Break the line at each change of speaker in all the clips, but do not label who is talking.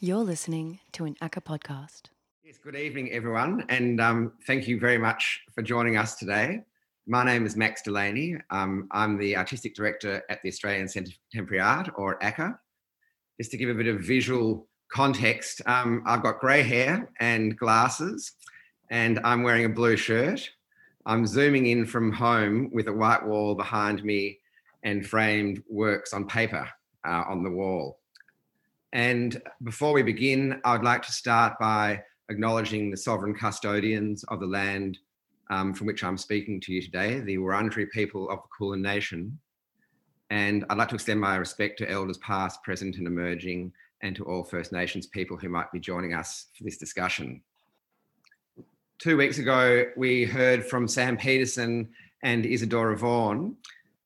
You're listening to an ACCA podcast.
Yes, good evening, everyone, and um, thank you very much for joining us today. My name is Max Delaney. Um, I'm the Artistic Director at the Australian Centre for Contemporary Art, or ACCA. Just to give a bit of visual context, um, I've got grey hair and glasses, and I'm wearing a blue shirt. I'm zooming in from home with a white wall behind me and framed works on paper uh, on the wall. And before we begin, I would like to start by acknowledging the sovereign custodians of the land um, from which I'm speaking to you today, the Wurundjeri people of the Kulin Nation. And I'd like to extend my respect to elders past, present, and emerging, and to all First Nations people who might be joining us for this discussion. Two weeks ago, we heard from Sam Petersen and Isadora Vaughan,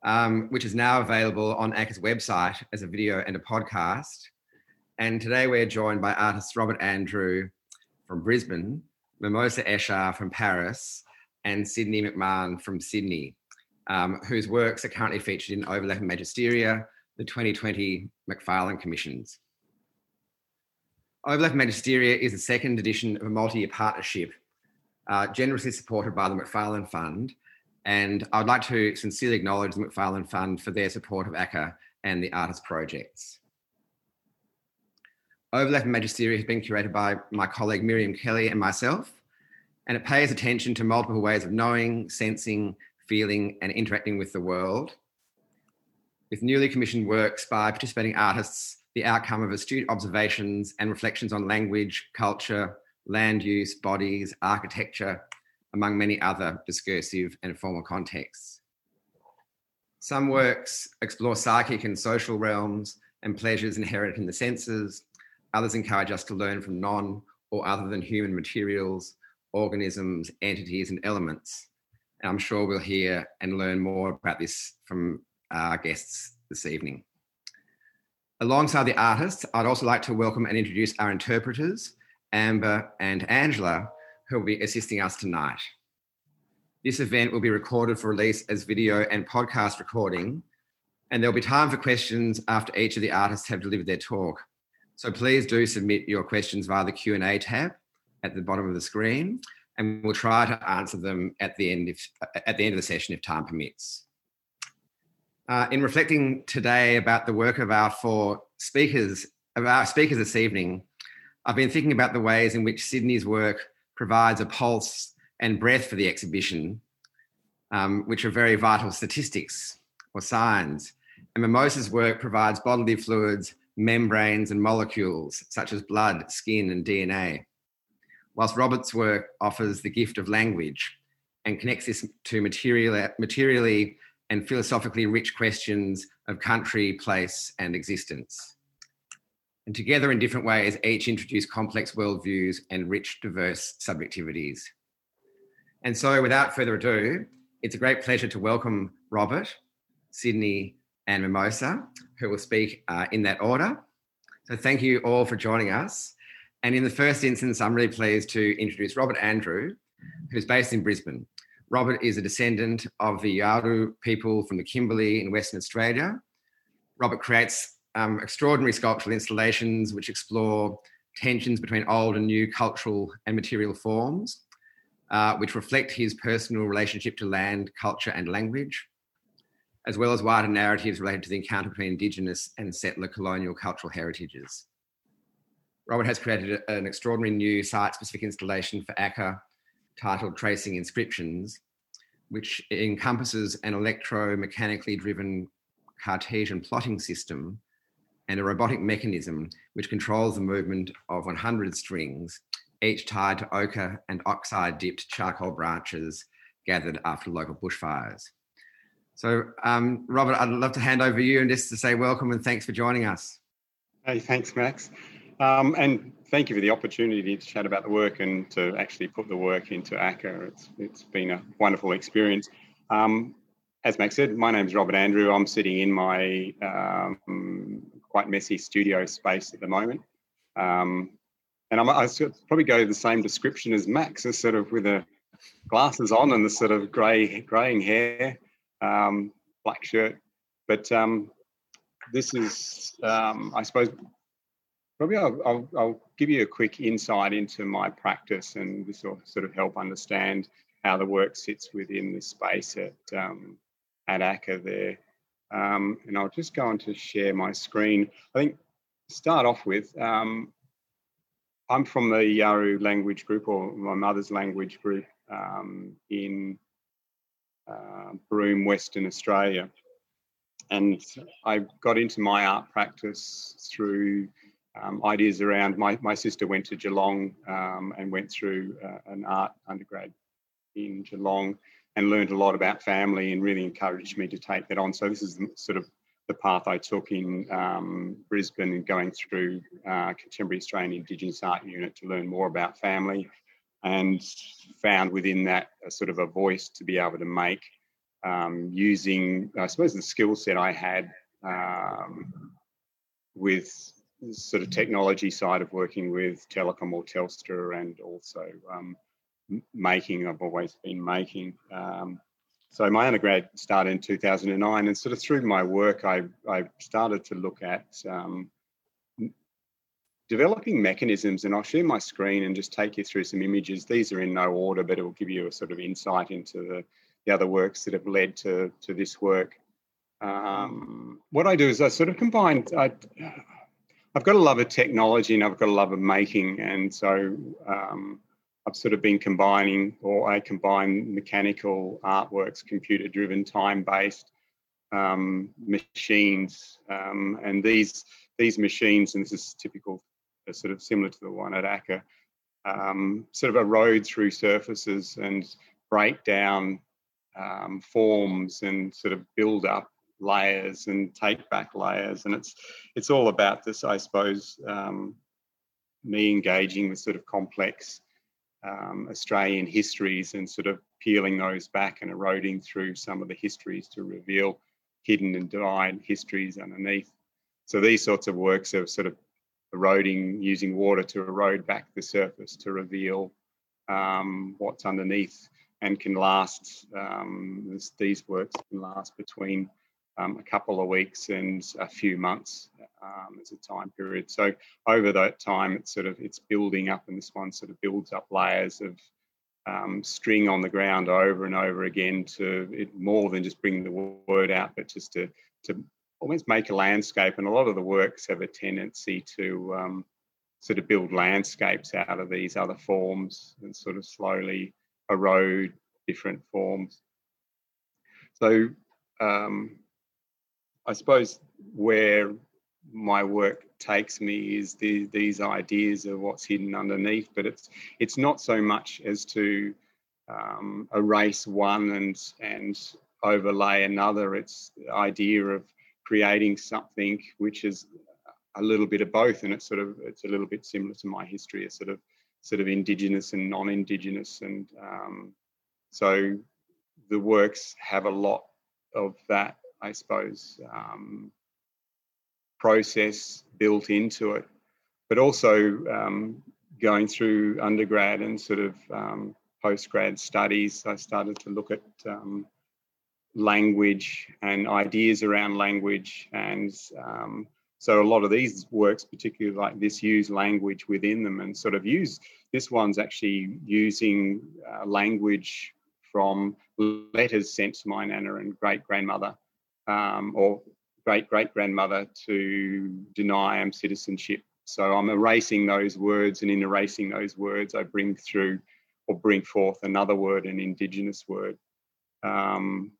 um, which is now available on ACCA's website as a video and a podcast. And today we're joined by artists Robert Andrew, from Brisbane, Mimosa Echard from Paris, and Sidney McMahon from Sydney, um, whose works are currently featured in Overlapping Magisteria, the 2020 Macfarlane Commissions. Overlapping Magisteria is the second edition of a multi-year partnership uh, generously supported by the Macfarlane Fund. And I'd like to sincerely acknowledge the Macfarlane Fund for their support of ACCA and the artist projects. Overlapping Magisteria has been curated by my colleague Miriam Kelly and myself, and it pays attention to multiple ways of knowing, sensing, feeling, and interacting with the world. With newly commissioned works by participating artists, the outcome of astute observations and reflections on language, culture, land use, bodies, architecture, among many other discursive and formal contexts. Some works explore psychic and social realms and pleasures inherent in the senses, Others encourage us to learn from non or other than human materials, organisms, entities, and elements. And I'm sure we'll hear and learn more about this from our guests this evening. Alongside the artists, I'd also like to welcome and introduce our interpreters, Amber and Angela, who will be assisting us tonight. This event will be recorded for release as video and podcast recording, and there'll be time for questions after each of the artists have delivered their talk. So please do submit your questions via the Q&A tab at the bottom of the screen and we'll try to answer them at the end, if, at the end of the session if time permits. Uh, in reflecting today about the work of our four speakers, of our speakers this evening, I've been thinking about the ways in which Sidney's work provides a pulse and breath for the exhibition, um, which are very vital statistics or signs. And Mimosa's work provides bodily fluids membranes and molecules such as blood, skin, and DNA. Whilst Robert's work offers the gift of language and connects this to material, materially and philosophically rich questions of country, place, and existence. And together in different ways, each introduce complex worldviews and rich, diverse subjectivities. And so, without further ado, it's a great pleasure to welcome Robert, Sidney, and Mimosa, who will speak uh, in that order. So thank you all for joining us. And in the first instance, I'm really pleased to introduce Robert Andrew, who's based in Brisbane. Robert is a descendant of the Yawuru people from the Kimberley in Western Australia. Robert creates um, extraordinary sculptural installations which explore tensions between old and new cultural and material forms, uh, which reflect his personal relationship to land, culture, and language as well as wider narratives related to the encounter between Indigenous and settler colonial cultural heritages. Robert has created an extraordinary new site specific installation for ACCA titled Tracing Inscriptions, which encompasses an electromechanically driven Cartesian plotting system and a robotic mechanism which controls the movement of 100 strings, each tied to ochre and oxide dipped charcoal branches gathered after local bushfires. So, um, Robert, I'd love to hand over you and just to say welcome and thanks for joining us.
Hey, thanks, Max. Um, and thank you for the opportunity to chat about the work and to actually put the work into ACCA. It's, it's been a wonderful experience. Um, as Max said, my name is Robert Andrew. I'm sitting in my um, quite messy studio space at the moment. Um, and I'm, I probably go the same description as Max, sort of with the glasses on and the sort of grey, greying hair um, black shirt. But um, this is, um, I suppose, probably I'll, I'll, I'll, give you a quick insight into my practice and this will sort of help understand how the work sits within the space at, um, at ACCA there. Um, and I'll just go on to share my screen. I think start off with, um, I'm from the Yawuru language group or my mother's language group in uh, Broome, Western Australia. And I got into my art practice through um, ideas around my, my sister went to Geelong um, and went through uh, an art undergrad in Geelong and learned a lot about family and really encouraged me to take that on. So this is sort of the path I took in um, Brisbane and going through uh, Contemporary Australian Indigenous Art Unit to learn more about family and found within that a sort of a voice to be able to make um, using, I suppose, the skill set I had um, with sort of technology side of working with Telecom or Telstra and also um, making. I've always been making. Um, so my undergrad started in 2009, and sort of through my work, I, I started to look at um, developing mechanisms. And I'll share my screen and just take you through some images. These are in no order, but it will give you a sort of insight into the, the other works that have led to, to this work. Um, what I do is I sort of combine. I, I've got a love of technology and I've got a love of making, and so um, I've sort of been combining, or I combine mechanical artworks, computer-driven, time-based um, machines, um, and these these machines, and this is typical, sort of similar to the one at ACCA, um, sort of erode through surfaces and break down um, forms and sort of build up layers and take back layers. And it's it's all about this i suppose um, me engaging with sort of complex um, australian histories and sort of peeling those back and eroding through some of the histories to reveal hidden and denied histories underneath. So these sorts of works are sort of eroding using water to erode back the surface to reveal um, what's underneath and can last um, these works can last between um, a couple of weeks and a few months um, as a time period. So over that time, it's sort of it's building up, and this one sort of builds up layers of um, string on the ground over and over again to it more than just bring the word out, but just to to almost make a landscape. And a lot of the works have a tendency to um, sort of build landscapes out of these other forms and sort of slowly erode different forms. So um, I suppose where my work takes me is the, these ideas of what's hidden underneath, but it's it's not so much as to um, erase one and and overlay another. It's the idea of creating something which is a little bit of both, and it's sort of it's a little bit similar to my history, a sort of sort of indigenous and non-indigenous, and um, so the works have a lot of that I suppose, um, process built into it, but also um, going through undergrad and sort of um, postgrad studies, I started to look at um, language and ideas around language. And um, so a lot of these works, particularly like this, use language within them and sort of use this one's actually using uh, language from letters sent to my nana and great grandmother um, or great great grandmother to deny him citizenship. So I'm erasing those words, and in erasing those words, I bring through or bring forth another word, an Indigenous word. Um,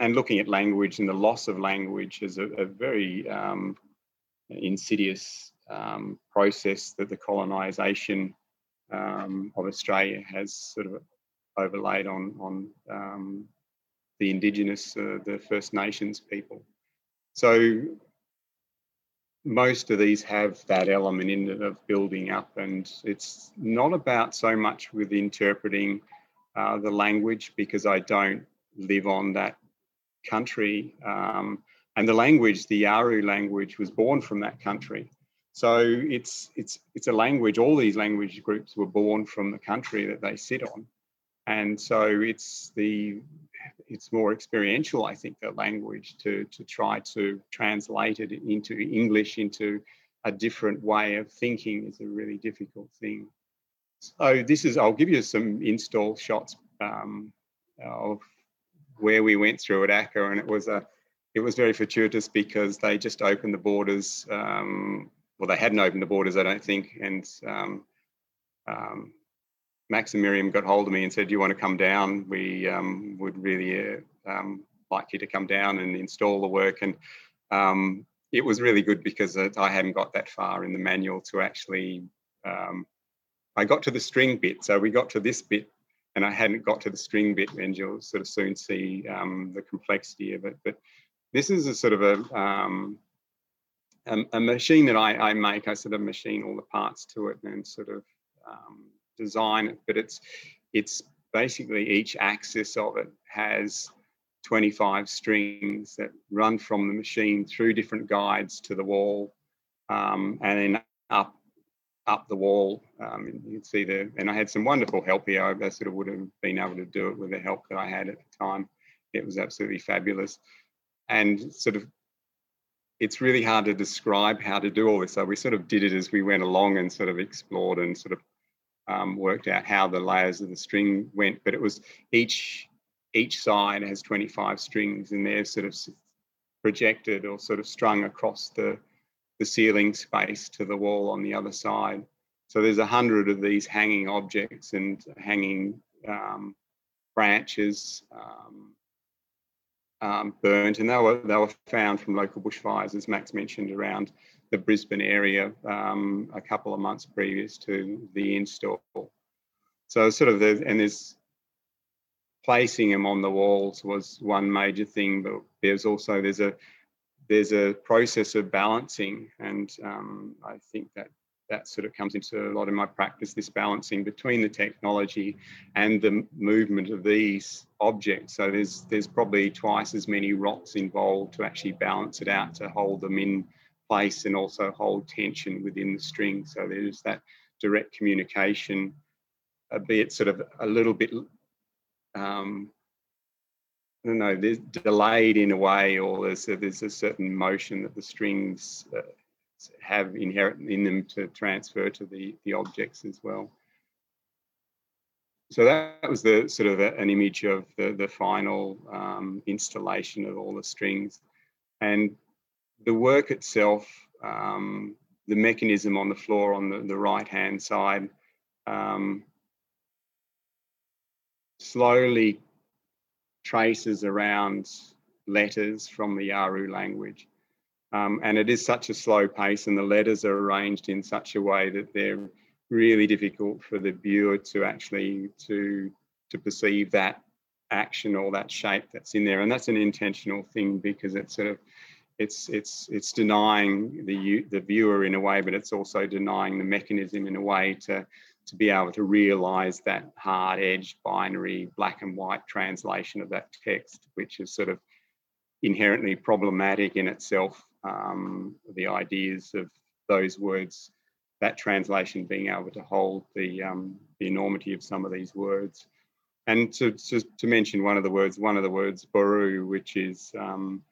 and looking at language and the loss of language is a, a very um, insidious um, process that the colonisation um, of Australia has sort of overlaid on on um, the Indigenous, uh, the First Nations people. So most of these have that element in it of building up, and it's not about so much with interpreting uh, the language because I don't live on that country. Um, and the language, the Yawuru language, was born from that country. So it's it's it's a language. All these language groups were born from the country that they sit on, and so it's the it's more experiential, I think, the language to to try to translate it into English, into a different way of thinking is a really difficult thing. So this is, I'll give you some install shots um, of where we went through at ACCA, and it was a, it was very fortuitous because they just opened the borders. Um, well, they hadn't opened the borders, I don't think, and um, um, Max and Miriam got hold of me and said, "Do you want to come down? We um, would really uh, um, like you to come down and install the work." And um, it was really good because I hadn't got that far in the manual to actually. I got to the string bit, so we got to this bit, and I hadn't got to the string bit, and you'll sort of soon see um, the complexity of it. But this is a sort of a um, a, a, machine that I, I, make. I sort of machine all the parts to it and sort of um, design it. But it's it's basically each axis of it has 25 strings that run from the machine through different guides to the wall um, and then up up the wall. Um, you can see there, and I had some wonderful help here. I sort of would have been able to do it with the help that I had at the time. It was absolutely fabulous, and sort of. It's really hard to describe how to do all this. So we sort of did it as we went along and sort of explored and sort of um, worked out how the layers of the string went. But it was each each side has 25 strings and they're sort of projected or sort of strung across the, the ceiling space to the wall on the other side. So there's a hundred of these hanging objects and hanging um, branches um, um, burnt, and they were they were found from local bushfires, as Max mentioned, around the Brisbane area um, a couple of months previous to the install. So sort of the and there's placing them on the walls was one major thing, but there's also there's a there's a process of balancing, and um, I think that that sort of comes into a lot of my practice. This balancing between the technology and the movement of these objects. So there's there's probably twice as many rocks involved to actually balance it out to hold them in place and also hold tension within the string. So there's that direct communication, albeit sort of a little bit um, I don't know, there's delayed in a way, or there's a, there's a certain motion that the strings uh, have inherent in them to transfer to the, the objects as well. So that was the sort of a, an image of the, the final um, installation of all the strings. And the work itself, um, the mechanism on the floor on the, the right hand side, um, slowly traces around letters from the Yawuru language. Um, and it is such a slow pace, and the letters are arranged in such a way that they're really difficult for the viewer to actually to to perceive that action or that shape that's in there. And that's an intentional thing because it's sort of it's it's it's denying the the viewer in a way, but it's also denying the mechanism in a way to to be able to realize that hard edged binary black and white translation of that text, which is sort of inherently problematic in itself. Um, the ideas of those words, that translation being able to hold the, um, the enormity of some of these words. And to, to, to, mention one of the words, one of the words, Buru, which is um,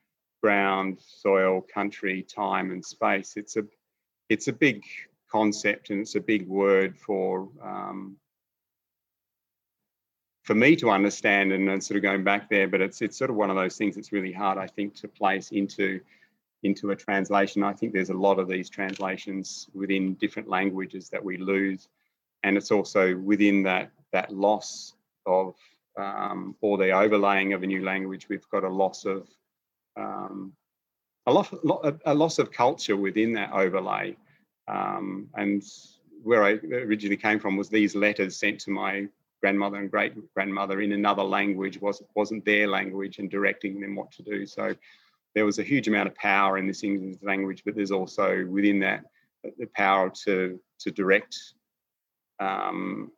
ground, soil, country, time, and space. It's a it's a big concept and it's a big word for um, for me to understand and, and sort of going back there but it's it's sort of one of those things that's really hard i think to place into into a translation. I think there's a lot of these translations within different languages that we lose and it's also within that that loss of um, or the overlaying of a new language we've got a loss of um, a, loss, a loss of culture within that overlay um, and where I originally came from was these letters sent to my grandmother and great grandmother in another language was wasn't their language and directing them what to do. So there was a huge amount of power in this English language, but there's also within that the power to to direct um,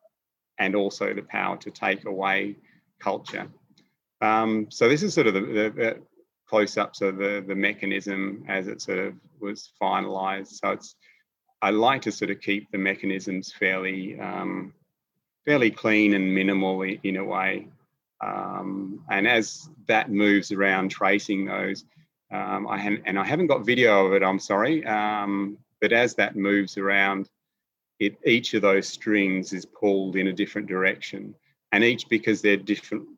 and also the power to take away culture. Um, so this is sort of the, the, the close-ups of the, the mechanism as it sort of was finalized. So it's I like to sort of keep the mechanisms fairly um, fairly clean and minimal in a way. Um, and as that moves around tracing those, um, I and I haven't got video of it. I'm sorry, um, but as that moves around, it each of those strings is pulled in a different direction, and each because they're different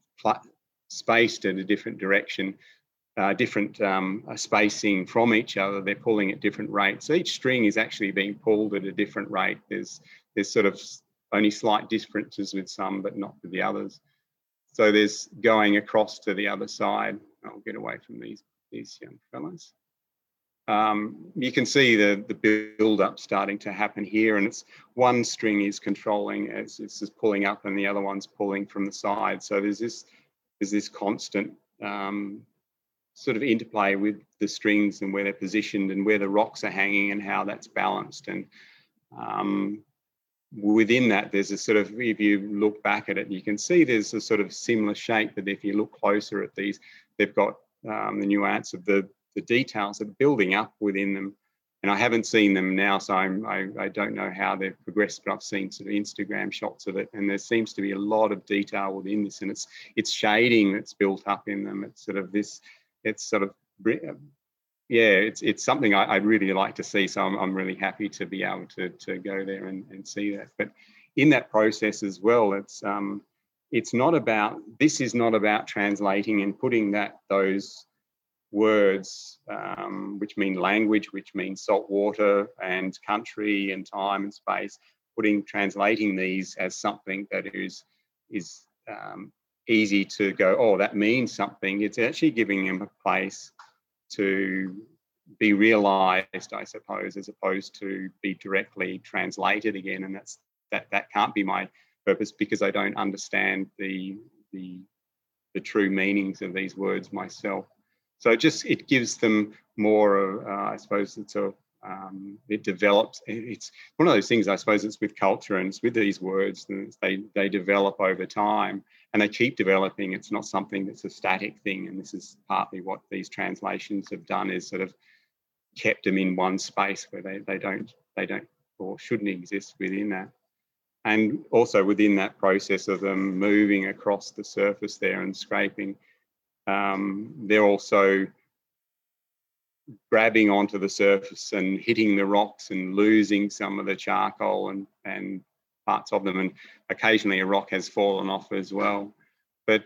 spaced in a different direction, uh, different um, uh, spacing from each other. They're pulling at different rates. Each string is actually being pulled at a different rate. There's there's sort of only slight differences with some, but not with the others. So there's going across to the other side. I'll get away from these these young fellas. Um, you can see the the build up starting to happen here, and it's one string is controlling as it's pulling up, and the other one's pulling from the side. So there's this there's this constant um, sort of interplay with the strings and where they're positioned and where the rocks are hanging and how that's balanced. And um, within that, there's a sort of, if you look back at it, you can see there's a sort of similar shape, but if you look closer at these, they've got um, the nuance of the, the details that are building up within them. And I haven't seen them now, so I'm, I, I don't know how they've progressed, but I've seen sort of Instagram shots of it, and there seems to be a lot of detail within this, and it's it's shading that's built up in them. It's sort of this it's sort of yeah, it's it's something I, would really like to see. So I'm, I'm really happy to be able to to go there and, and see that. But in that process as well, it's um, it's not about this is not about translating and putting that those words um, which mean language, which means salt water and country and time and space, putting translating these as something that is is um, easy to go, oh, that means something. It's actually giving them a place to be realized, I suppose, as opposed to be directly translated again. And that's that that can't be my purpose because I don't understand the the the true meanings of these words myself. So it just it gives them more of, uh, I suppose it's a um, it develops. It's one of those things. I suppose it's with culture and it's with these words. and They they develop over time and they keep developing. It's not something that's a static thing. And this is partly what these translations have done is sort of kept them in one space where they, they don't they don't or shouldn't exist within that. And also within that process of them moving across the surface there and scraping, um, they're also grabbing onto the surface and hitting the rocks and losing some of the charcoal and, and parts of them. And occasionally a rock has fallen off as well. But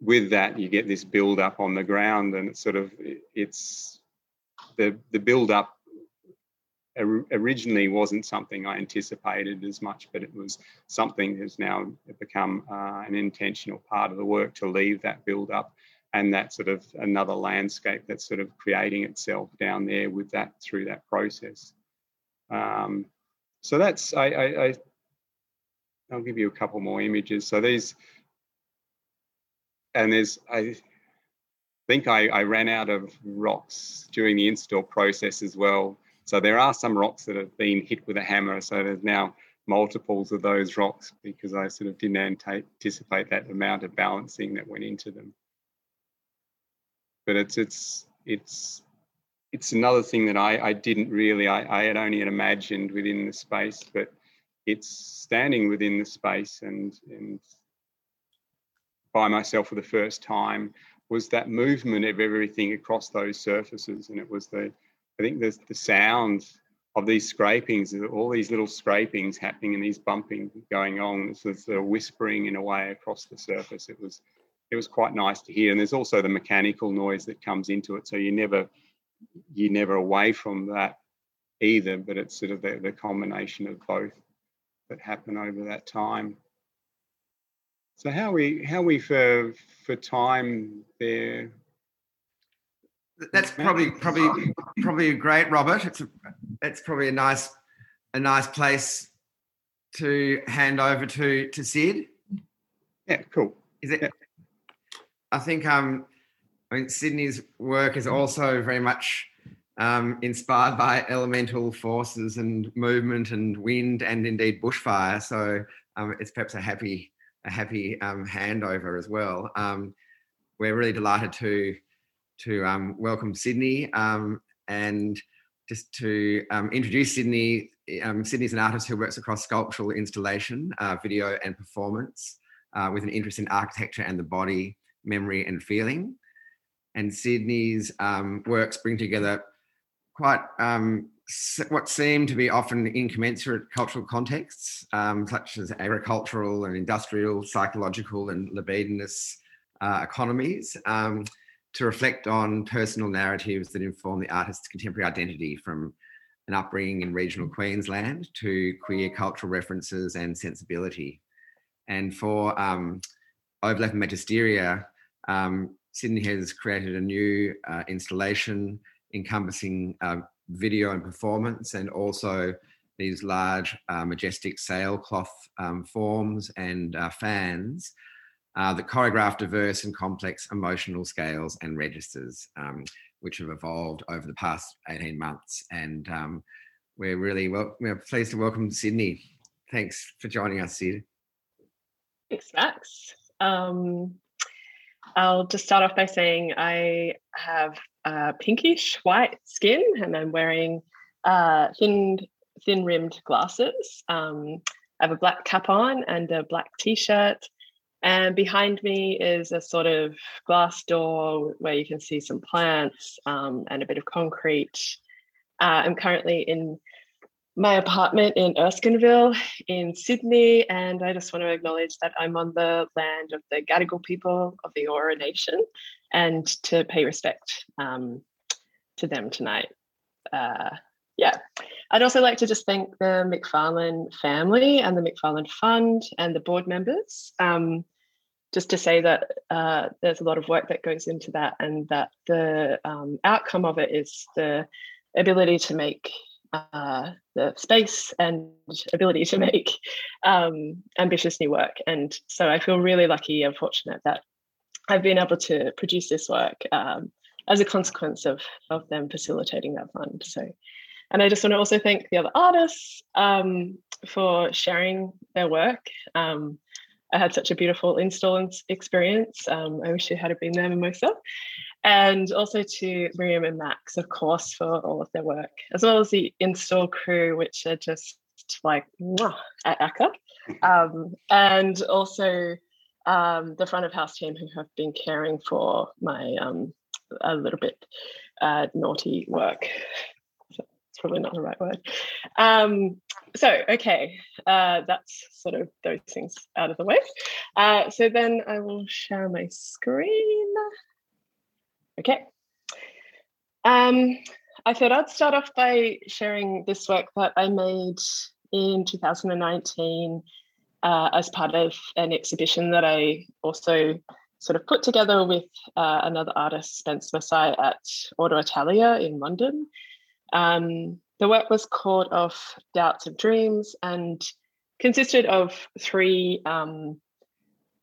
with that, you get this build up on the ground, and it's sort of it's the the build up originally wasn't something I anticipated as much, but it was something that's now become uh, an intentional part of the work to leave that build up and that sort of another landscape that's sort of creating itself down there with that through that process. Um, so that's I, I, I I'll give you a couple more images. So these and there's I think I, I ran out of rocks during the install process as well. So there are some rocks that have been hit with a hammer. So there's now multiples of those rocks because I sort of didn't anticipate that amount of balancing that went into them but it's it's it's it's another thing that I, I didn't really I, I had only imagined within the space, but it's standing within the space and and by myself for the first time was that movement of everything across those surfaces, and it was the I think the the sound of these scrapings, all these little scrapings happening and these bumping going on. This was the whispering in a way across the surface. It was it was quite nice to hear. And there's also the mechanical noise that comes into it, so you never you're never away from that either. But it's sort of the, the combination of both that happen over that time. So how we how we for for time there.
That's probably probably probably great, Robert. It's a, it's probably a nice a nice place to hand over to to Sid.
Yeah, cool.
Is it? Yeah. I think um, I mean Sidney's work is also very much um, inspired by elemental forces and movement and wind and indeed bushfire. So um, it's perhaps a happy a happy um, handover as well. Um, we're really delighted to to um, welcome Sidney um, and just to introduce Sidney. Sidney's an artist who works across sculptural installation, uh, video, and performance, uh, with an interest in architecture and the body, memory, and feeling. And Sidney's works bring together quite um, what seem to be often incommensurate cultural contexts, um, such as agricultural and industrial, psychological, and libidinous uh, economies, um, to reflect on personal narratives that inform the artist's contemporary identity from an upbringing in regional Queensland to queer cultural references and sensibility. And for um, Overlap um, Sidney has created a new uh, installation encompassing uh, video and performance, and also these large, uh, majestic sailcloth um, forms and uh, fans uh, that choreograph diverse and complex emotional scales and registers, um, which have evolved over the past 18 months. And um, we're really well, we're pleased to welcome Sidney. Thanks for joining us, Sid.
Thanks, Max. Um, I'll just start off by saying I have uh, pinkish white skin and I'm wearing uh, thin thin rimmed glasses. Um, I have a black cap on and a black t-shirt. And behind me is a sort of glass door where you can see some plants um, and a bit of concrete. Uh, I'm currently in my apartment in Erskineville in Sydney, and I just want to acknowledge that I'm on the land of the Gadigal people of the Eora Nation and to pay respect um, to them tonight. Uh, yeah, I'd also like to just thank the Macfarlane family and the Macfarlane Fund and the board members. Um, just to say that uh, there's a lot of work that goes into that, and that the um, outcome of it is the ability to make uh, the space and ability to make um, ambitious new work. And so I feel really lucky and fortunate that I've been able to produce this work um, as a consequence of, of them facilitating that fund. So, and I just want to also thank the other artists um, for sharing their work. Um, I had such a beautiful install experience. Um, I wish I had been there myself and also to Miriam and Max, of course, for all of their work, as well as the install crew, which are just like at ACCA, um, and also um, the front of house team who have been caring for my um, a little bit uh, naughty work. It's probably not the right word. Um, so, okay, uh, that's sort of those things out of the way. Uh, so then I will share my screen. Okay. Um, I thought I'd start off by sharing this work that I made in 2019 uh, as part of an exhibition that I also sort of put together with uh, another artist, Spence Messih, at Auto Italia in London. Um, the work was called Of Doubts of Dreams and consisted of three um,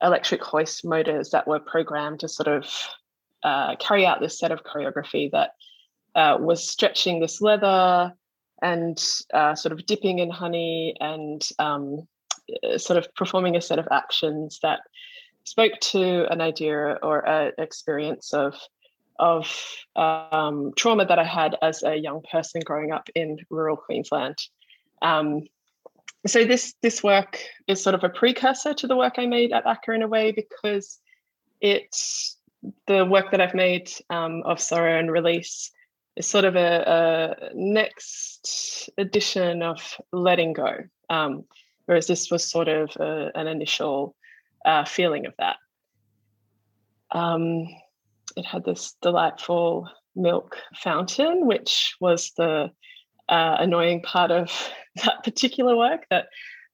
electric hoist motors that were programmed to sort of uh, carry out this set of choreography that uh, was stretching this leather and uh, sort of dipping in honey and um, uh, sort of performing a set of actions that spoke to an idea or an experience of of um, trauma that I had as a young person growing up in rural Queensland. Um, so this this work is sort of a precursor to the work I made at ACCA in a way because it's the work that I've made um, of Sorrow and Release is sort of a, a next edition of Letting Go, um, whereas this was sort of a, an initial uh, feeling of that. Um, it had this delightful milk fountain, which was the uh, annoying part of that particular work that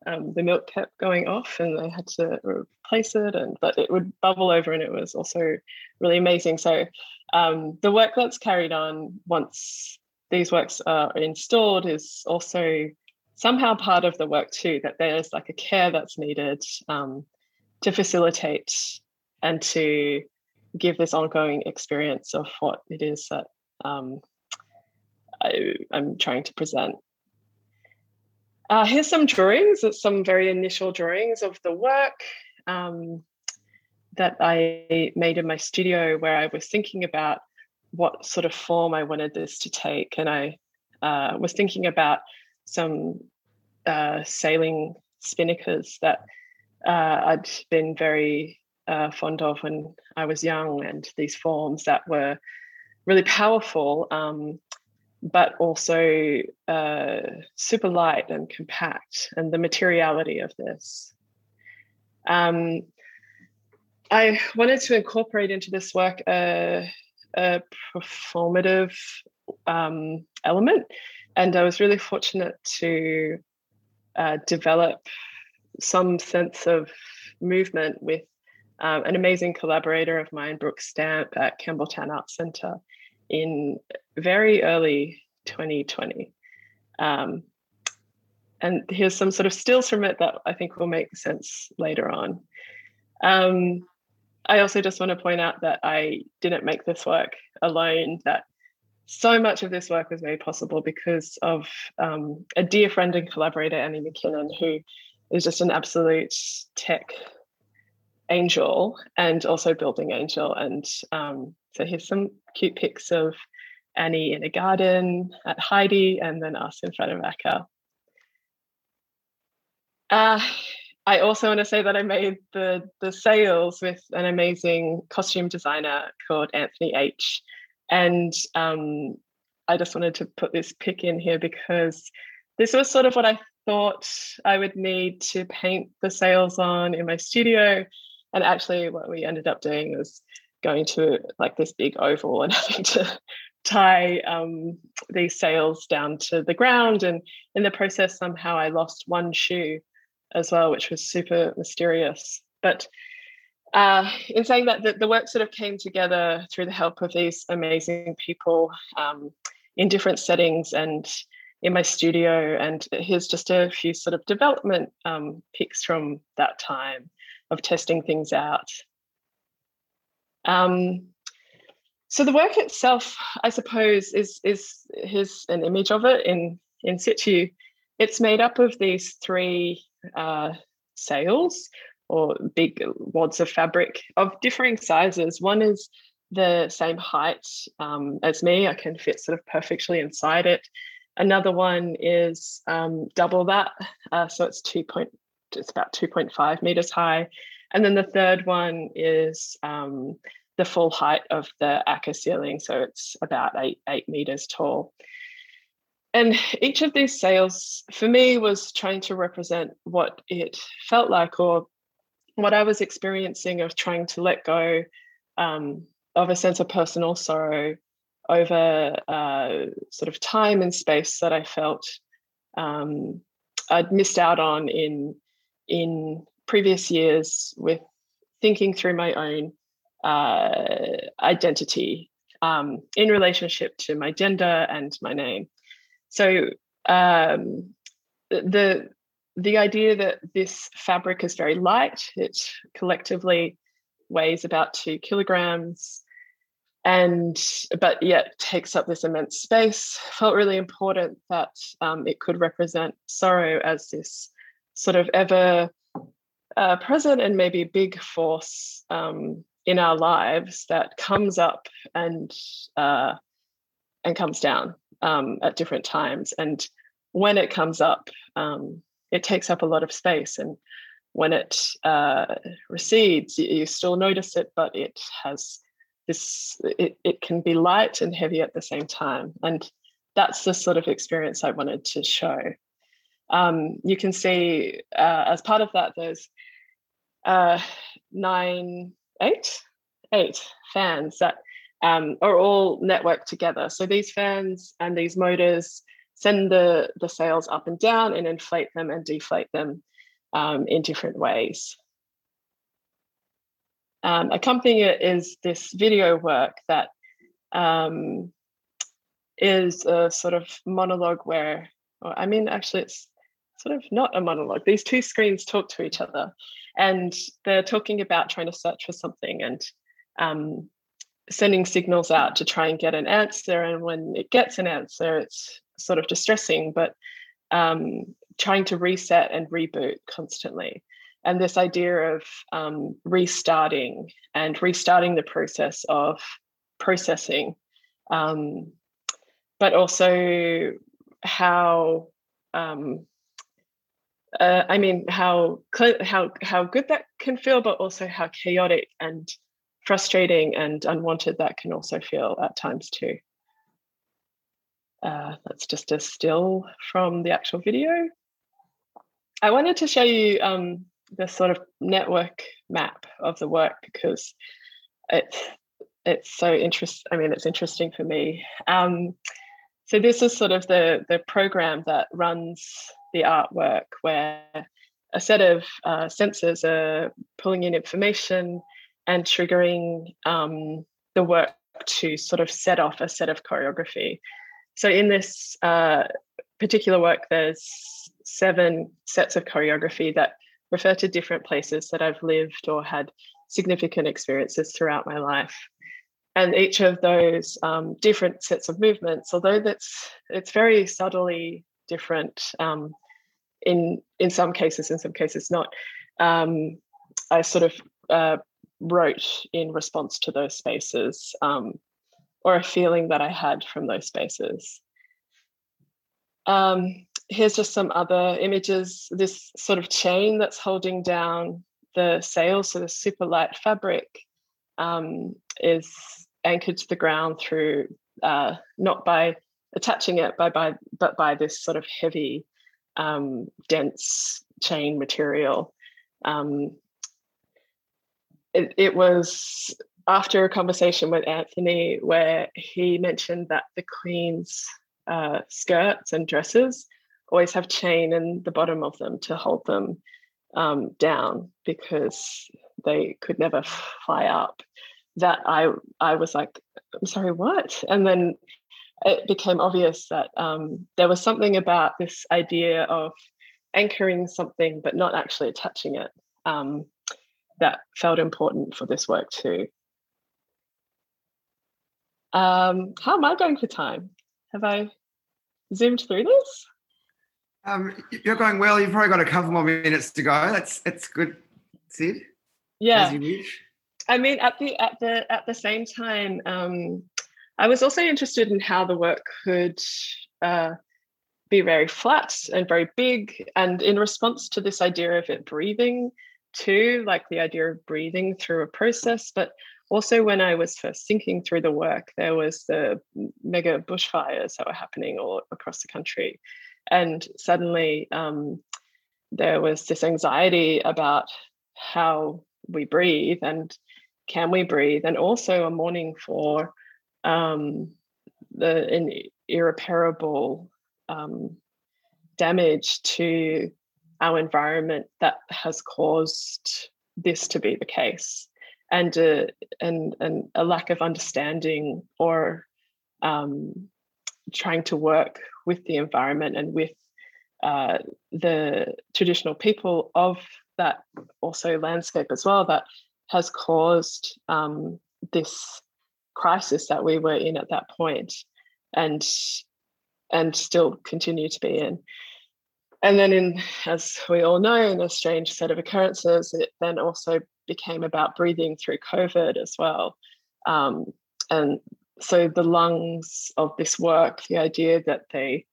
um, the milk kept going off and they had to replace it and but it would bubble over and it was also really amazing. So um, the work that's carried on once these works are installed is also somehow part of the work too that there's like a care that's needed um, to facilitate and to give this ongoing experience of what it is that um, I, I'm trying to present. Uh, here's some drawings, some very initial drawings of the work um, that I made in my studio where I was thinking about what sort of form I wanted this to take. And I uh, was thinking about some uh, sailing spinnakers that uh, I'd been very uh, fond of when I was young, and these forms that were really powerful. Um, but also uh, super light and compact, and the materiality of this. Um, I wanted to incorporate into this work a, a performative um, element, and I was really fortunate to uh, develop some sense of movement with um, an amazing collaborator of mine, Brooke Stamp at Campbelltown Arts Centre in very early 2020. Um, and here's some sort of stills from it that I think will make sense later on. Um, I also just want to point out that I didn't make this work alone, that so much of this work was made possible because of um, a dear friend and collaborator, Annie McKinnon, who is just an absolute tech angel and also building angel. And um, so here's some cute pics of Annie in a garden at Heide and then us in front of ACCA. Uh, I also want to say that I made the the sails with an amazing costume designer called Anthony H. And um, I just wanted to put this pic in here because this was sort of what I thought I would need to paint the sails on in my studio. And actually, what we ended up doing was going to like this big oval and having to tie um, these sails down to the ground. And in the process, somehow I lost one shoe as well, which was super mysterious. But uh, in saying that, the, the, work sort of came together through the help of these amazing people um, in different settings and in my studio. And here's just a few sort of development um, pics from that time of testing things out. Um, so the work itself, I suppose, is is here's an image of it in in situ. It's made up of these three uh, sails or big wads of fabric of differing sizes. One is the same height um, as me; I can fit sort of perfectly inside it. Another one is um, double that, uh, so it's two point, it's about two point five meters high, and then the third one is um, the full height of the ACCA ceiling. So it's about eight, eight meters tall. And each of these sails for me was trying to represent what it felt like or what I was experiencing of trying to let go um, of a sense of personal sorrow over uh, sort of time and space that I felt um, I'd missed out on in in previous years with thinking through my own uh, identity um, in relationship to my gender and my name. So um, the the idea that this fabric is very light, it collectively weighs about two kilograms, and but yet takes up this immense space. Felt really important that um, it could represent sorrow as this sort of ever uh, present and maybe big force um, in our lives that comes up and uh, and comes down um, at different times. And when it comes up, um, it takes up a lot of space. And when it uh, recedes, you, you, still notice it, but it has this. It it can be light and heavy at the same time. And that's the sort of experience I wanted to show. Um, you can see uh, as part of that, there's uh, nine eight, eight fans that um, are all networked together. So these fans and these motors send the, the sails up and down and inflate them and deflate them um, in different ways. Um, accompanying it is this video work that um, is a sort of monologue where, I mean, actually, it's sort of not a monologue. These two screens talk to each other and they're talking about trying to search for something and um, sending signals out to try and get an answer. And when it gets an answer, it's sort of distressing, but um, trying to reset and reboot constantly. And this idea of um, restarting and restarting the process of processing, um, but also how um, uh, I mean, how how how good that can feel, but also how chaotic and frustrating and unwanted that can also feel at times too. uh, that's just a still from the actual video. I wanted to show you um, the sort of network map of the work because it's it's so interest. I mean, it's interesting for me. Um, so this is sort of the the program that runs the artwork, where a set of uh, sensors are pulling in information and triggering um, the work to sort of set off a set of choreography. So in this uh, particular work, there's seven sets of choreography that refer to different places that I've lived or had significant experiences throughout my life. And each of those um, different sets of movements, although that's it's very subtly different um, in in some cases, in some cases not. Um, I sort of uh, wrote in response to those spaces um, or a feeling that I had from those spaces. Um, here's just some other images. This sort of chain that's holding down the sails, so the super light fabric, um, is anchored to the ground through uh, not by attaching it, by, by but by this sort of heavy, um, dense chain material. Um, it, it was after a conversation with Anthony where he mentioned that the Queen's uh, skirts and dresses always have chain in the bottom of them to hold them um, down because they could never fly up. That I I was like, I'm sorry, what? And then it became obvious that um, there was something about this idea of anchoring something but not actually attaching it um, that felt important for this work too. Um, how am I going for time? Have I zoomed through this?
Um, you're going well. You've probably got a couple more minutes to go. That's that's good, Sid.
Yeah. I mean, at the at the at the same time, um, I was also interested in how the work could uh, be very flat and very big, and in response to this idea of it breathing too, like the idea of breathing through a process. But also, when I was first thinking through the work, there was the mega bushfires that were happening all across the country, and suddenly um, there was this anxiety about how we breathe and can we breathe, and also a mourning for um, the an irreparable um, damage to our environment that has caused this to be the case and uh, and and a lack of understanding or um, trying to work with the environment and with uh, the traditional people of that also landscape as well that has caused um, this crisis that we were in at that point and and still continue to be in and then in as we all know in a strange set of occurrences it then also became about breathing through covid as well. Um, and so the lungs of this work the idea that they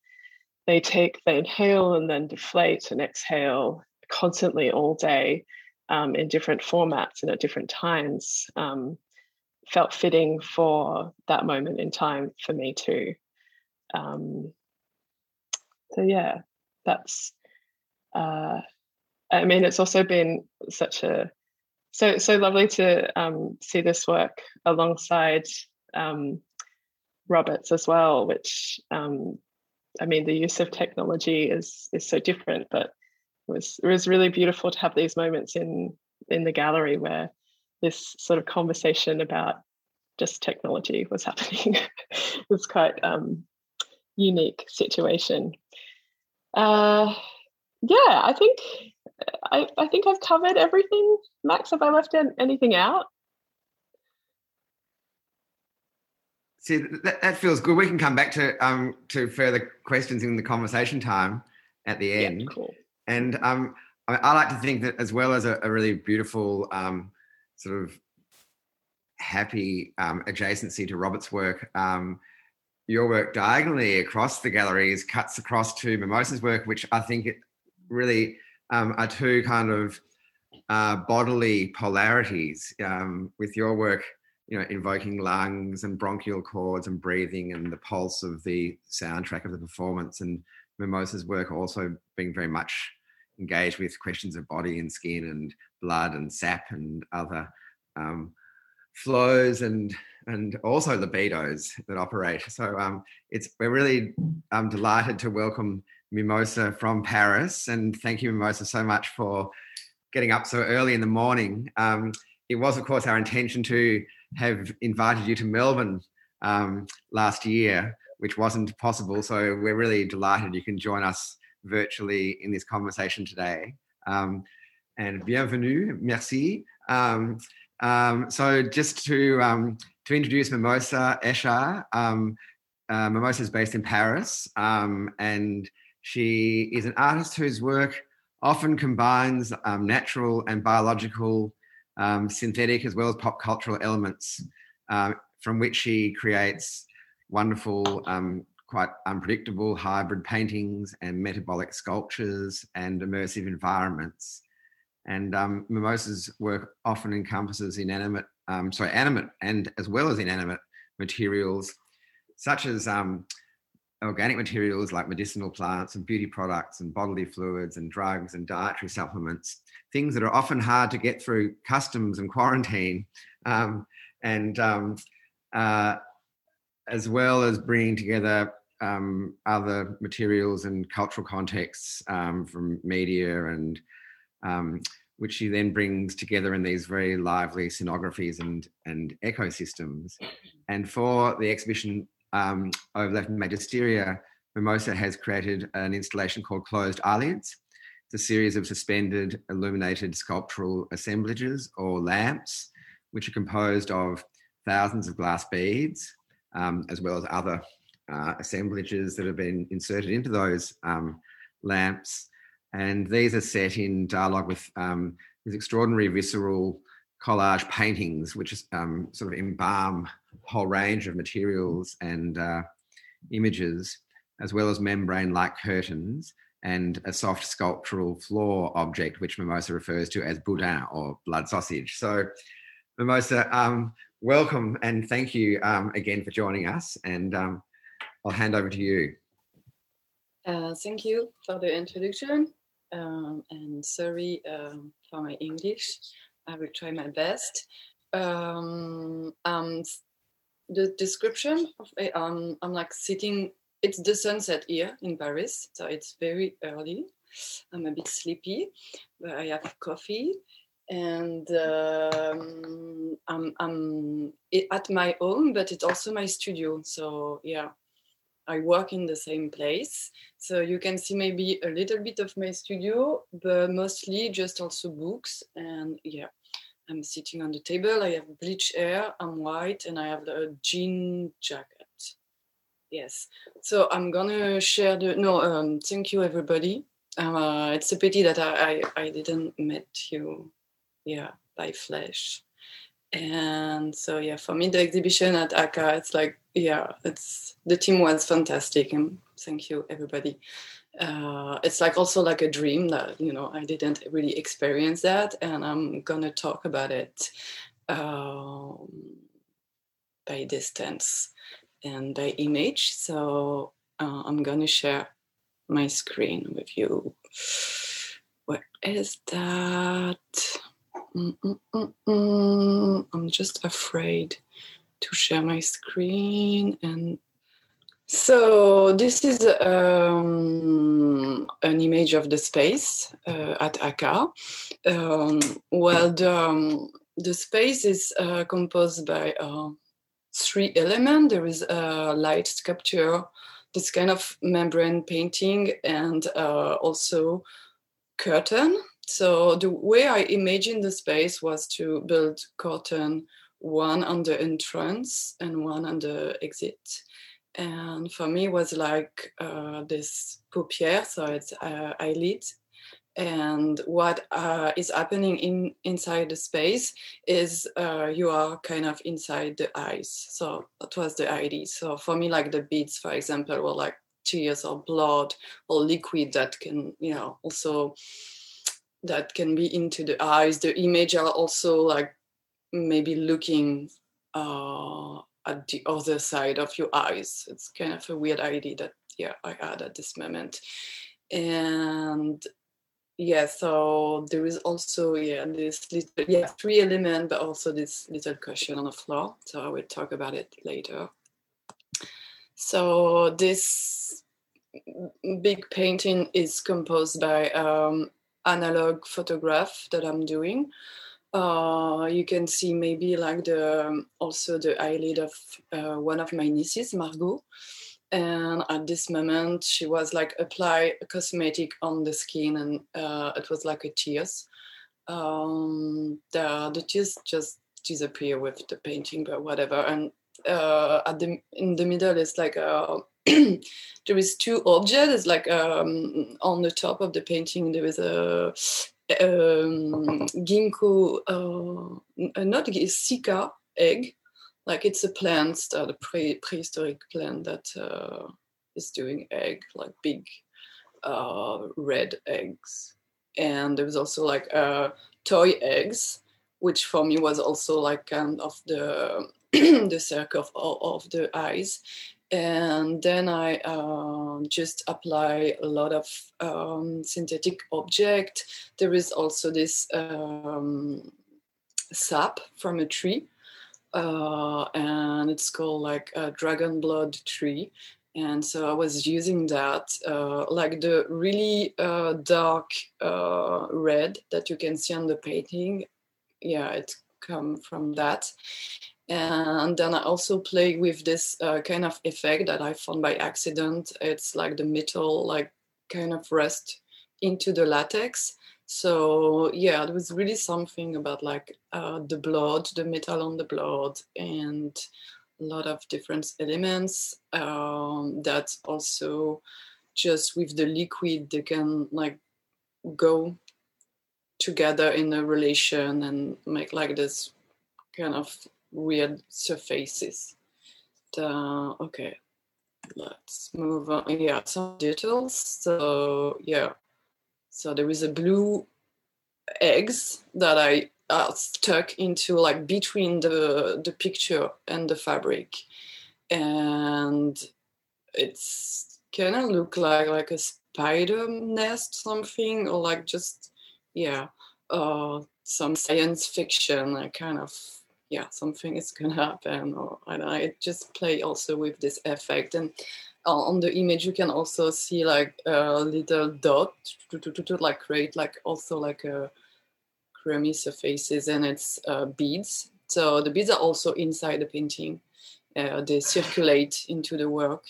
they take they inhale and then deflate and exhale constantly all day um, in different formats and at different times um, felt fitting for that moment in time for me too. Um, so yeah that's uh, I mean, it's also been such a so so lovely to um, see this work alongside um, Roberts as well, which um, I mean, the use of technology is is so different, but it was it was really beautiful to have these moments in in the gallery where this sort of conversation about just technology was happening. it's quite um, unique situation. Uh, yeah, I think I, I think I've covered everything. Max, have I left anything out?
See, that, that feels good. We can come back to um, to further questions in the conversation time at the end.
Yeah, cool.
And um, I, I, like to think that as well as a, a really beautiful um, sort of happy um, adjacency to Robert's work, um, your work diagonally across the galleries cuts across to Mimosa's work, which I think really um, are two kind of uh, bodily polarities. Um, with your work you know, invoking lungs and bronchial cords and breathing and the pulse of the soundtrack of the performance. And Mimosa's work also being very much engaged with questions of body and skin and blood and sap and other um, flows and and also libidos that operate. So um, it's we're really um, delighted to welcome Mimosa from Paris, and thank you, Mimosa, so much for getting up so early in the morning. Um, it was, of course, our intention to have invited you to Melbourne um, last year, which wasn't possible. So we're really delighted you can join us virtually in this conversation today. Um, and bienvenue, merci. Um, so just to to introduce Mimosa Echard, um, uh, Mimosa is based in Paris, um, and she is an artist whose work often combines um, natural and biological, um, synthetic as well as pop cultural elements, uh, from which she creates wonderful, quite unpredictable hybrid paintings and metabolic sculptures and immersive environments. And um, Mimosa's work often encompasses inanimate, um, sorry, animate and as well as inanimate materials, such as um, organic materials like medicinal plants and beauty products and bodily fluids and drugs and dietary supplements, things that are often hard to get through customs and quarantine, um, and um, uh, as well as bringing together um, other materials and cultural contexts um, from media and um, which she then brings together in these very lively scenographies and, and ecosystems. And for the exhibition um, Overlap Magisteria, Mimosa has created an installation called Closed Eyelids. It's a series of suspended illuminated sculptural assemblages or lamps, which are composed of thousands of glass beads, um, as well as other uh, assemblages that have been inserted into those um, lamps and these are set in dialogue with um, these extraordinary visceral collage paintings, which is, um, sort of embalm a whole range of materials and uh, images, as well as membrane-like curtains and a soft sculptural floor object, which Mimosa refers to as boudin or blood sausage. So, Mimosa, um, welcome and thank you um, again for joining us. And um, I'll hand over to you.
Uh, thank you for the introduction um, and sorry um, for my English. I will try my best. Um, um the description of um, I'm like sitting. It's the sunset here in Paris, so it's very early. I'm a bit sleepy, but I have coffee, and um, I'm, I'm at my home, but it's also my studio. So yeah, I work in the same place. So you can see maybe a little bit of my studio, but mostly just also books. And yeah, I'm sitting on the table. I have bleach hair. I'm white and I have a jean jacket. Yes. So I'm gonna share the. No, um, thank you everybody. Uh, it's a pity that I, I, I didn't met you, yeah, by flesh. And so yeah, for me the exhibition at ACCA, it's like yeah, it's the team was fantastic, and thank you everybody. Uh, it's like also like a dream that you know I didn't really experience that, and I'm gonna talk about it um, by distance and by image. So uh, I'm gonna share my screen with you. What is that? Mm -mm -mm I'm just afraid to share my screen and so this is um, an image of the space uh, at ACCA. Um, well, the, um, the space is uh, composed by uh, three elements. There is a light sculpture, this kind of membrane painting, and uh, also curtain. So the way I imagined the space was to build curtain one on the entrance and one on the exit. And for me, was like uh, this paupière, so it's uh, eyelid. And what uh, is happening in inside the space is uh, you are kind of inside the eyes. So that was the idea. So for me, like the beads, for example, were like tears or blood or liquid that can, you know, also that can be into the eyes. The image are also like maybe looking uh, at the other side of your eyes. It's kind of a weird idea that yeah I had at this moment, and yeah so there is also yeah this little yeah three element but also this little cushion on the floor so i will talk about it later so this big painting is composed by um, analog photograph that i'm doing. Uh, you can see maybe like the um, also the eyelid of uh, one of my nieces margot. And at this moment she was like apply a cosmetic on the skin and uh, it was like a tears. Um, the, the tears just disappear with the painting but whatever. And uh, at the in the middle is like a there is two objects like um, on the top of the painting there is a um, ginkgo uh, not a sika egg. Like it's a plant that a pre- prehistoric plant that uh, is doing egg like big uh, red eggs. And there was also like uh, toy eggs which for me was also like kind of the the circle of, of the eyes and then I uh, just apply a lot of um, synthetic object. There is also this um, sap from a tree uh, and it's called like a dragon blood tree. And so I was using that, uh, like the really uh, dark uh, red that you can see on the painting. Yeah, it come from that. And then I also play with this uh, kind of effect that I found by accident. It's like the metal, like kind of rust into the latex so yeah there was really something about like uh, the blood the metal on the blood and a lot of different elements um, that also just with the liquid they can like go together in a relation and make like this kind of weird surfaces. The, okay let's move on. Yeah some details so yeah. So there is a blue eggs that I uh, stuck into like between the the picture and the fabric, and it's kind of look like like a spider nest something or like just yeah uh some science fiction kind of yeah something is gonna happen or I don't know it just play also with this effect. And uh, on the image you can also see like a little dot to, to, to, like create like also like a creamy surfaces and it's uh, beads. So the beads are also inside the painting. Uh, they circulate into the work.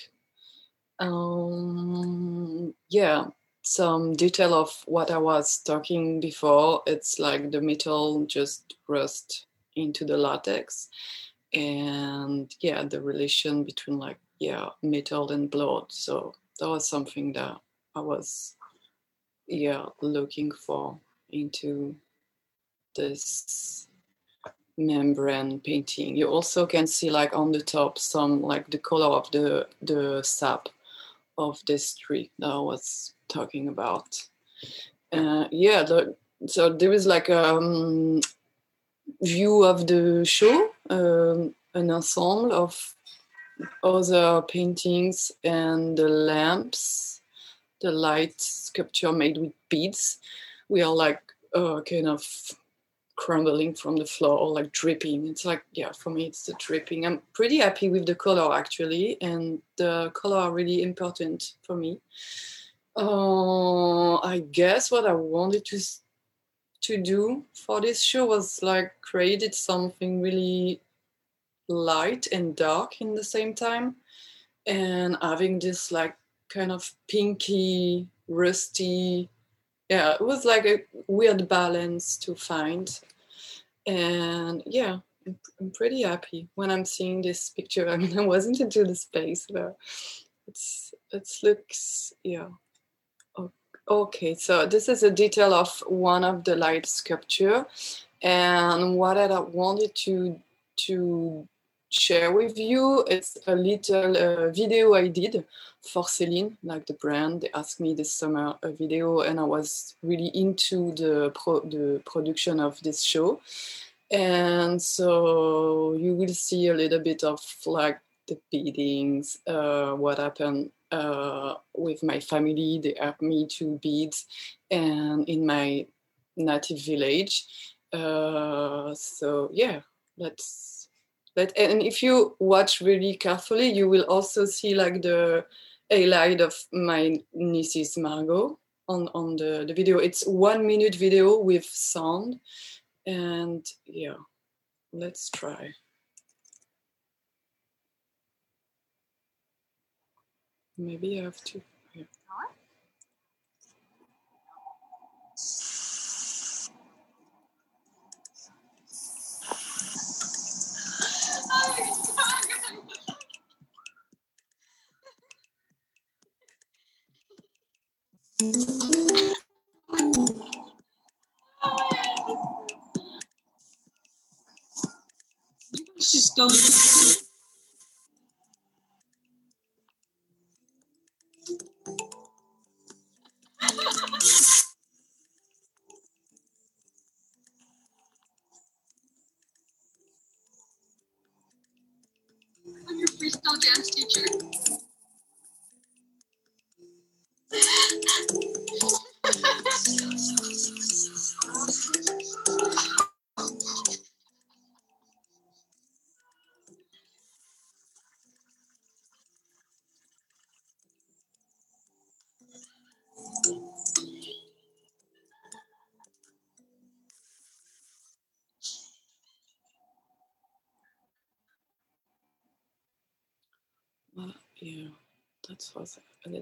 Um, yeah some detail of what i was talking before it's like the metal just rust into the latex. And yeah the relation between like yeah metal and blood. So that was something that i was yeah looking for into this membrane painting. You also can see like on the top some like the color of the the sap of this tree that i was talking about. Uh, yeah the, so there is like um, view of the show um, an ensemble of other paintings and the lamps, the light sculpture made with beads. We are like uh, kind of crumbling from the floor or like dripping. It's like, yeah, for me, it's the dripping. I'm pretty happy with the color actually, and the color are really important for me. Uh, I guess what I wanted to to do for this show was like created something really light and dark in the same time and having this like kind of pinky rusty yeah it was like a weird balance to find. And yeah i'm, I'm pretty happy when i'm seeing this picture. I mean i wasn't into the space but it's it looks yeah okay so this is a detail of one of the light sculpture and what i wanted to to share with you. is a little uh, video I did for Celine, like the brand. They asked me this summer a video, and I was really into the pro- the production of this show. and so you will see a little bit of like the beadings, uh, what happened uh, with my family. They helped me to bead, and in my native village. Uh, so yeah, let's let. And if you watch really carefully, you will also see like the highlight of my niece's Margot on on the the video. It's one minute video with sound, and yeah, let's try. Maybe I have to.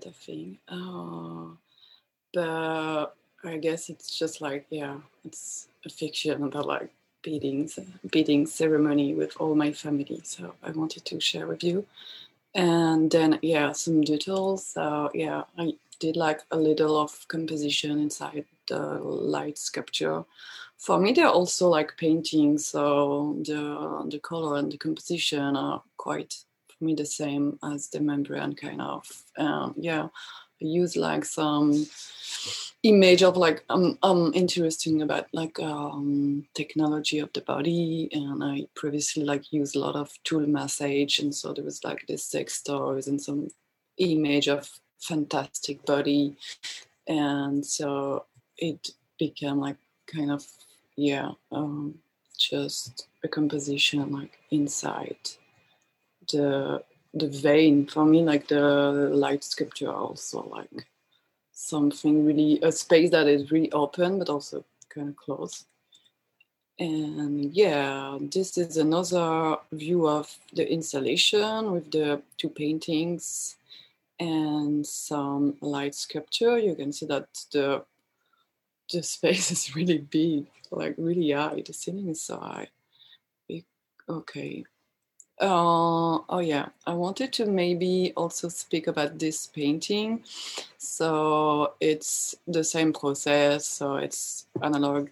A little thing. Uh, but I guess it's just like, yeah, it's a fiction about like beatings, beating ceremony with all my family. So I wanted to share with you. And then, yeah, some details. So, yeah, I did like a little of composition inside the light sculpture. For me, they're also like paintings. So the, the color and the composition are quite me the same as the membrane kind of um, yeah. I use like some image of like I'm, I'm interesting about like um technology of the body and I previously like used a lot of tool massage and so there was like this sex toys and some image of fantastic body. And so it became like kind of yeah um just a composition like inside the the vein for me like the light sculpture also like something really a space that is really open but also kind of close. And yeah this is another view of the installation with the two paintings and some light sculpture. You can see that the the space is really big like really high the ceiling is so high. Okay uh, oh yeah, I wanted to maybe also speak about this painting. So it's the same process. So it's analog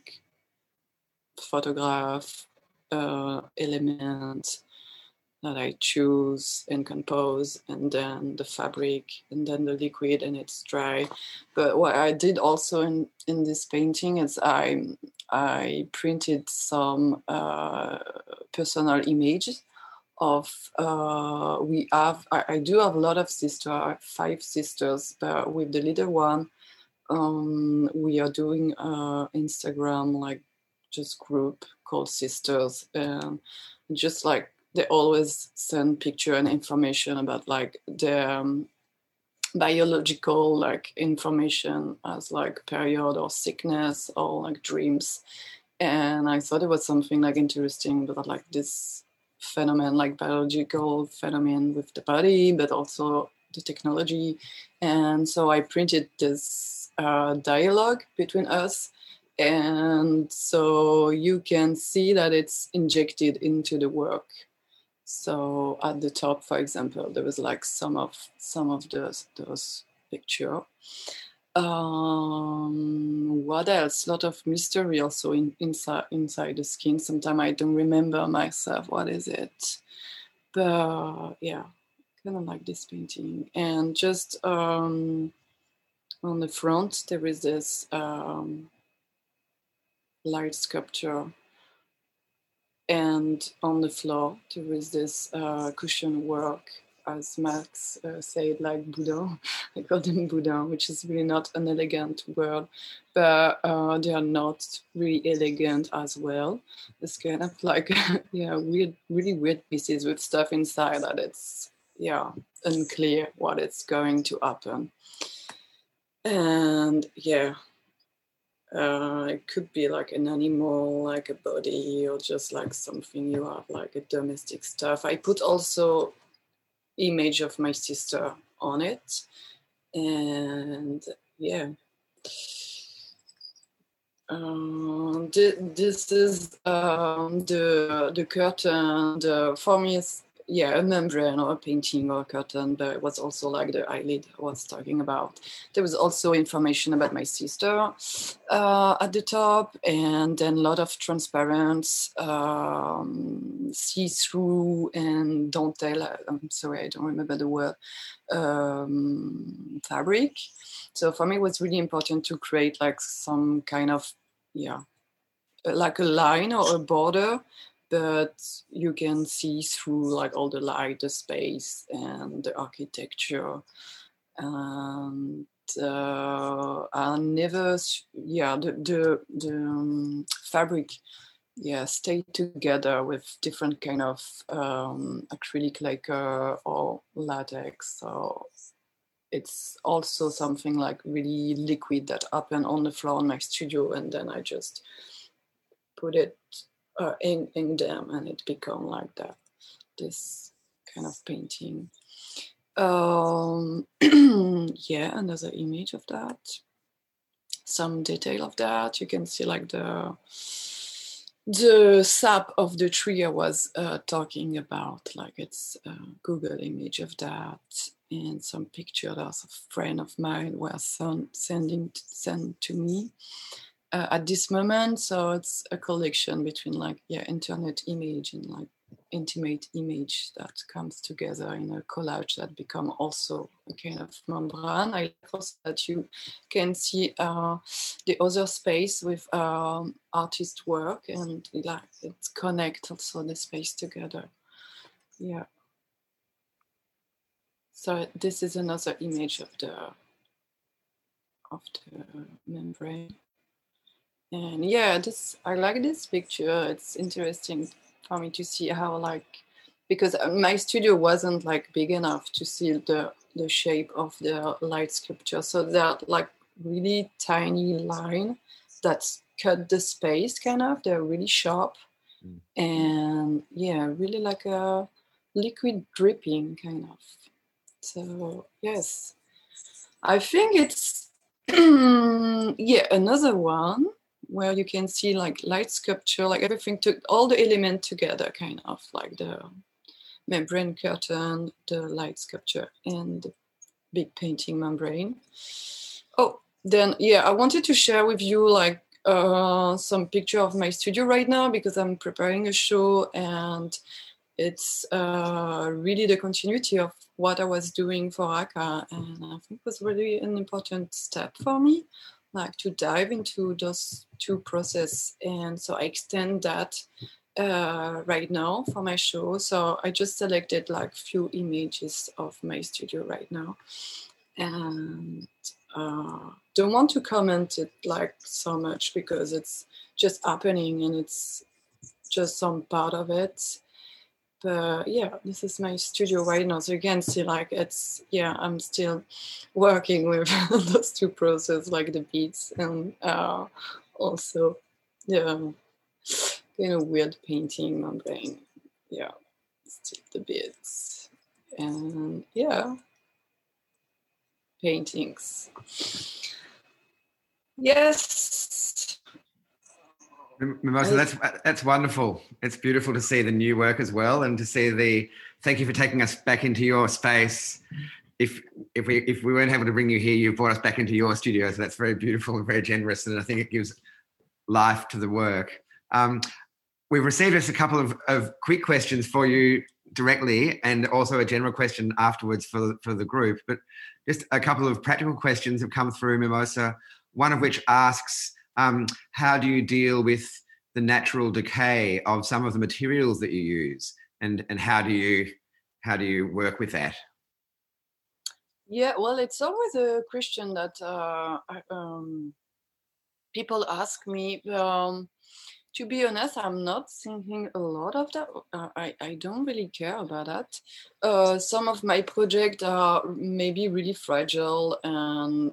photograph uh, element that I choose and compose, and then the fabric, and then the liquid, and it's dry. But what I did also in in this painting is I I printed some uh, personal images of uh, we have I, I, do have a lot of sisters five sisters but with the little one um, we are doing uh, instagram like just group called sisters and just like they always send picture and information about like the um, biological like information as like period or sickness or like dreams. And i thought it was something like interesting but like this phenomenon, like biological phenomenon with the body, but also the technology. And so I printed this uh, dialogue between us. And so you can see that it's injected into the work. So at the top, for example, there was like some of some of those those picture. Um, what else? A lot of mystery also in, inside inside the skin. Sometimes I don't remember myself. What is it? But yeah, kind of like this painting. And just um, on the front, there is this um, light sculpture and on the floor there is this uh, cushion work as Max uh, said, like Boudin. I call them Boudin, which is really not an elegant word, but uh, they are not really elegant as well. It's kind of like, yeah, weird, really weird pieces with stuff inside that it's, yeah, unclear what it's going to happen. And yeah, uh, it could be like an animal, like a body, or just like something you have, like a domestic stuff. I put also image of my sister on it, and yeah. Um, this is um, the the curtain. The, for me, it's yeah, a membrane or a painting or a curtain, but it was also like the eyelid I was talking about. There was also information about my sister uh, at the top, and then a lot of transparent, um, see-through, and don't tell. I'm sorry, I don't remember the word. Um, fabric. So for me, it was really important to create like some kind of yeah, like a line or a border but you can see through like all the light, the space, and the architecture. And uh, I never, yeah, the the, the um, fabric, yeah, stayed together with different kind of um, acrylic lacquer or latex. So it's also something like really liquid that happened on the floor in my studio, and then I just put it uh, in, in them and it become like that this kind of painting. Um, yeah another image of that. Some detail of that. You can see like the the sap of the tree I was uh, talking about, like it's a Google image of that, and some picture that a friend of mine was sending sent to me uh, at this moment. So it's a collection between like yeah internet image and like intimate image that comes together in a collage that become also a kind of membrane. I like that you can see uh, the other space with um, artist work and like it connect also the space together. Yeah. So this is another image of the of the membrane. And yeah, this I like this picture. It's interesting for me to see how like because uh, my studio wasn't like big enough to see the the shape of the light sculpture. So that like really tiny line that's cut the space kind of. They're really sharp. Mm. And yeah, really like a liquid dripping kind of. So yes. I think it's yeah, another one where you can see like light sculpture, like everything took all the element together, kind of like the membrane curtain, the light sculpture, and the big painting membrane. Oh, then yeah, I wanted to share with you like uh, some picture of my studio right now because I'm preparing a show and it's uh, really the continuity of what I was doing for ACCA, and I think it was really an important step for me like to dive into those two process and so i extend that uh, right now for my show. So i just selected like few images of my studio right now. And uh, don't want to comment it like so much because it's just happening and it's just some part of it but yeah this is my studio right now. So you can see like it's yeah i'm still working with those two processes like the beats and uh, also yeah kind of weird painting membrane yeah still the beats and yeah paintings. Yes
Mimosa, that's that's wonderful. It's beautiful to see the new work as well, and to see the. Thank you for taking us back into your space. If if we if we weren't able to bring you here, you brought us back into your studio. So that's very beautiful and very generous, and I think it gives life to the work. Um, we've received just a couple of, of quick questions for you directly, and also a general question afterwards for for the group. But just a couple of practical questions have come through Mimosa. One of which asks um, how do you deal with the natural decay of some of the materials that you use, and and how do you how do you work with that?
Yeah, well, it's always a question that uh, um, people ask me. Um, to be honest, I'm not thinking a lot of that. Uh, I, I don't really care about that. Uh, some of my projects are maybe really fragile and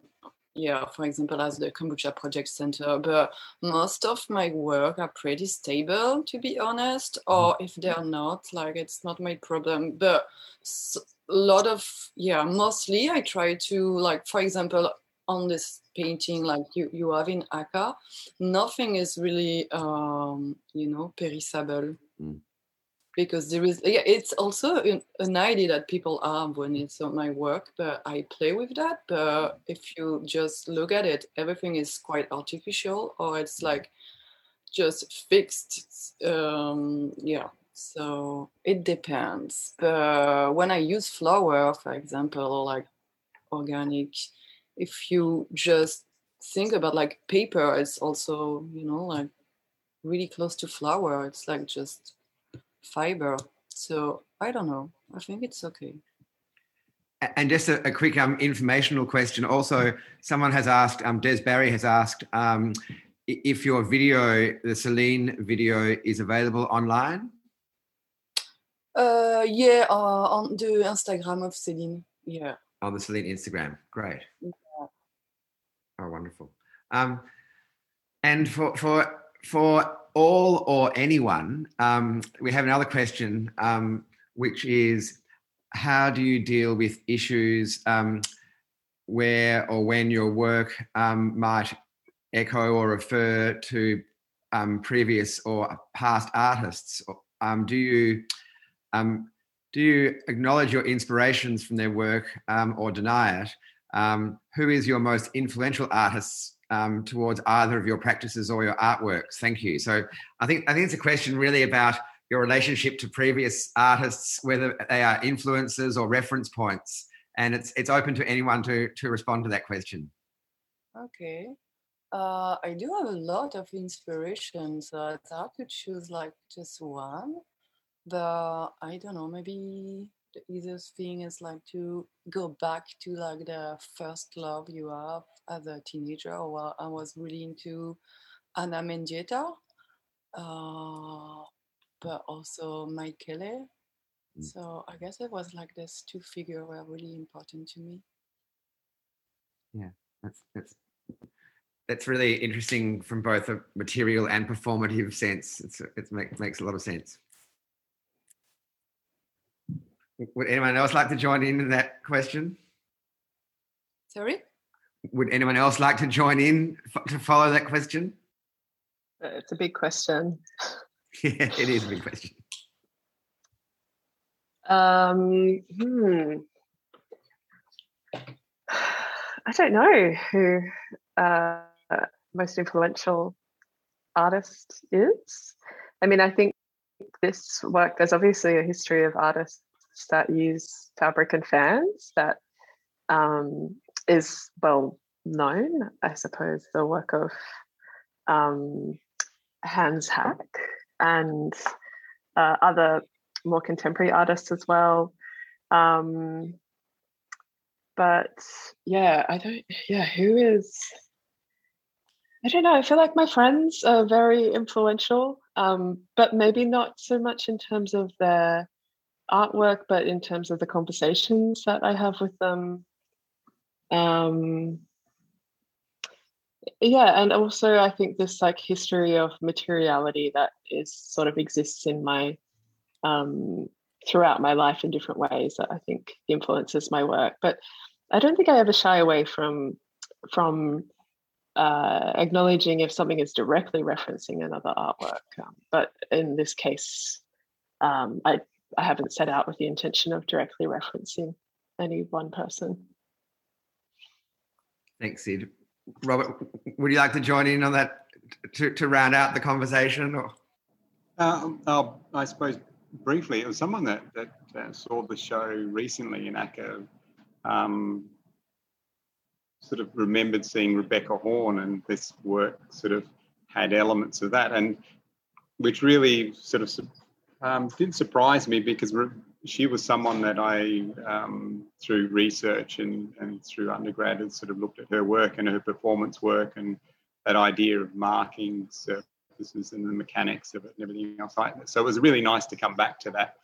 yeah, for example, as the Kombucha Project Center, but most of my work are pretty stable, to be honest. Or if they're not, like it's not my problem. But a lot of, yeah, mostly I try to, like, for example, on this painting like you, you have in ACCA, nothing is really, um, you know, perishable. Mm. Because there is, yeah, it's also an, idea that people have when it's on my work, but I play with that. But if you just look at it, everything is quite artificial or it's like just fixed. Um, yeah, so it depends. But when I use flour, for example, or like organic, if you just think about like paper it's also you know like really close to flour it's like just fiber. So i don't know. I think it's okay.
And just a, a quick um, informational question. Also someone has asked um, des barry has asked um, if your video the celine video is available online?
Uh, yeah uh, on the instagram of celine. Yeah.
On the celine instagram. Great. Oh, wonderful. Um, and for for for all or anyone, um, we have another question, um, which is, how do you deal with issues um, where or when your work um, might echo or refer to um, previous or past artists? do you do you acknowledge your inspirations from their work or deny it? Um, who is your most influential artist um, towards either of your practices or your artworks? Thank you. So I think I think it's a question really about your relationship to previous artists, whether they are influences or reference points, and it's it's open to anyone to to respond to that question.
Okay. Uh, I do have a lot of inspiration, so it's hard to choose like just one. But I don't know, maybe the easiest thing is like to go back to like the first love you have as a teenager Well, I was really into Ana Mendieta, uh, but also Mike Kelley. Mm. So I guess it was like these two figures were really important to me.
Yeah, that's that's that's really interesting from both a material and performative sense. It's it make, makes a lot of sense. Would anyone else like to join in in that question?
Sorry?
Would anyone else like to join in to follow that question?
Uh, it's a big question.
yeah, it is a big question.
Um, hmm. I don't know who uh, most influential artist is. I mean, I think this work, there's obviously a history of artists that use fabric and fans that um, is well known, I suppose, the work of um, Hans Haacke and uh, other more contemporary artists as well. Um, but yeah, I don't, yeah, who is, I don't know, I feel like my friends are very influential, um, but maybe not so much in terms of their artwork, but in terms of the conversations that I have with them. Um, yeah, and also I think this like history of materiality that is sort of exists in my um, throughout my life in different ways that I think influences my work. But I don't think I ever shy away from from uh, acknowledging if something is directly referencing another artwork. Um, but in this case, um, I I haven't set out with the intention of directly referencing any one person.
Thanks, Sid. Robert, would you like to join in on that to, to round out the conversation? Or?
Uh, uh, I suppose briefly, it was someone that, that saw the show recently in ACCA, um, sort of remembered seeing Rebecca Horn, and this work sort of had elements of that. And which really sort of um, didn't surprise me because she was someone that I, um, through research and, and through undergrad, had sort of looked at her work and her performance work and that idea of marking surfaces and the mechanics of it and everything else like that. So it was really nice to come back to that.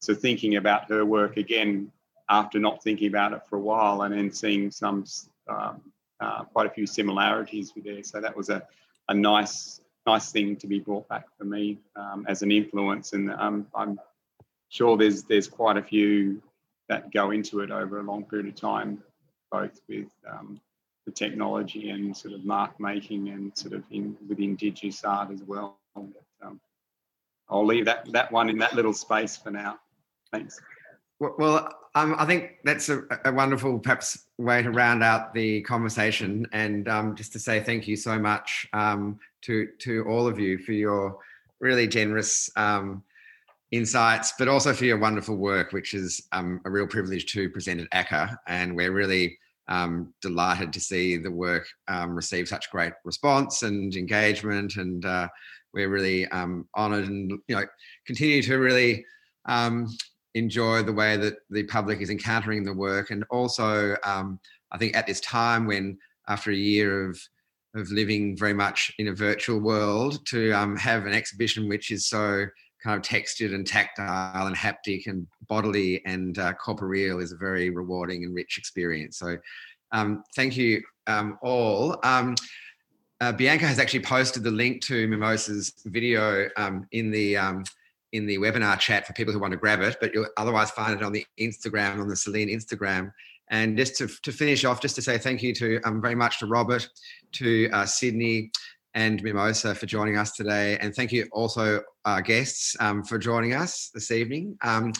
So thinking about her work again after not thinking about it for a while and then seeing some um, uh, quite a few similarities with there. So that was a, a nice nice thing to be brought back for me um, as an influence. And um, I'm sure there's there's quite a few that go into it over a long period of time, both with um, the technology and sort of mark making and sort of in with indigenous art as well. But, um, I'll leave that that one in that little space for now. Thanks.
Well, um, I think that's a, a, wonderful, perhaps, way to round out the conversation, and um, just to say thank you so much um, to to all of you for your really generous um, insights, but also for your wonderful work, which is um, a real privilege to present at ACCA, and we're really um, delighted to see the work receive such great response and engagement, and uh, we're really honoured, and you know, continue to really enjoy the way that the public is encountering the work. And also, um, I think at this time when, after a year of of living very much in a virtual world, to um, have an exhibition which is so kind of textured and tactile and haptic and bodily and uh, corporeal is a very rewarding and rich experience. So, um, thank you um, all. Um, uh, Bianca has actually posted the link to Mimosa's video um, in the um, in the webinar chat for people who want to grab it, but you'll otherwise find it on the Instagram, on the Celine Instagram. And just to, to finish off, just to say thank you to um, very much to Robert, to uh, Sidney, and Mimosa for joining us today. And thank you also, our guests, um, for joining us this evening. Um,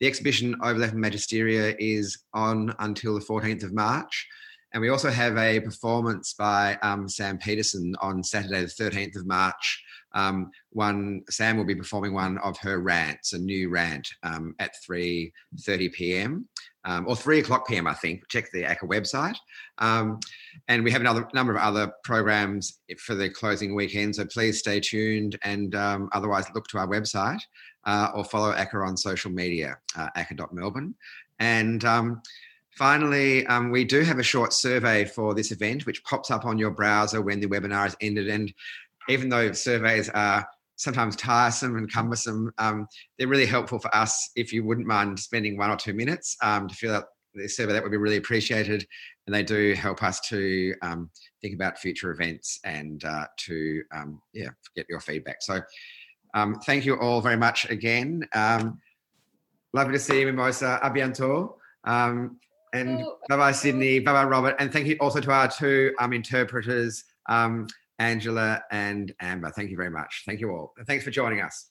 the exhibition Overlap Magisteria is on until the 14th of March. And we also have a performance by um, Sam Petersen on Saturday, the 13th of March, um, one Sam will be performing one of her rants, a new rant um, at 3:30 p.m. Um, or 3 o'clock p.m. I think. Check the ACCA website, um, and we have another number of other programs for the closing weekend. So please stay tuned, and um, otherwise look to our website uh, or follow ACCA on social media, uh, ACCA.Melbourne, and. Um, finally, um, we do have a short survey for this event, which pops up on your browser when the webinar is ended. And even though surveys are sometimes tiresome and cumbersome, um, they're really helpful for us. If you wouldn't mind spending one or two minutes um, to fill out the survey, that would be really appreciated. And they do help us to um, think about future events and uh, to um, yeah get your feedback. So um, thank you all very much again. Um, lovely to see you, Mimosa. A bientôt. and bye bye, Sidney. Bye bye, Robert. And thank you also to our two interpreters. Angela and Amber. Thank you very much. Thank you all. Thanks for joining us.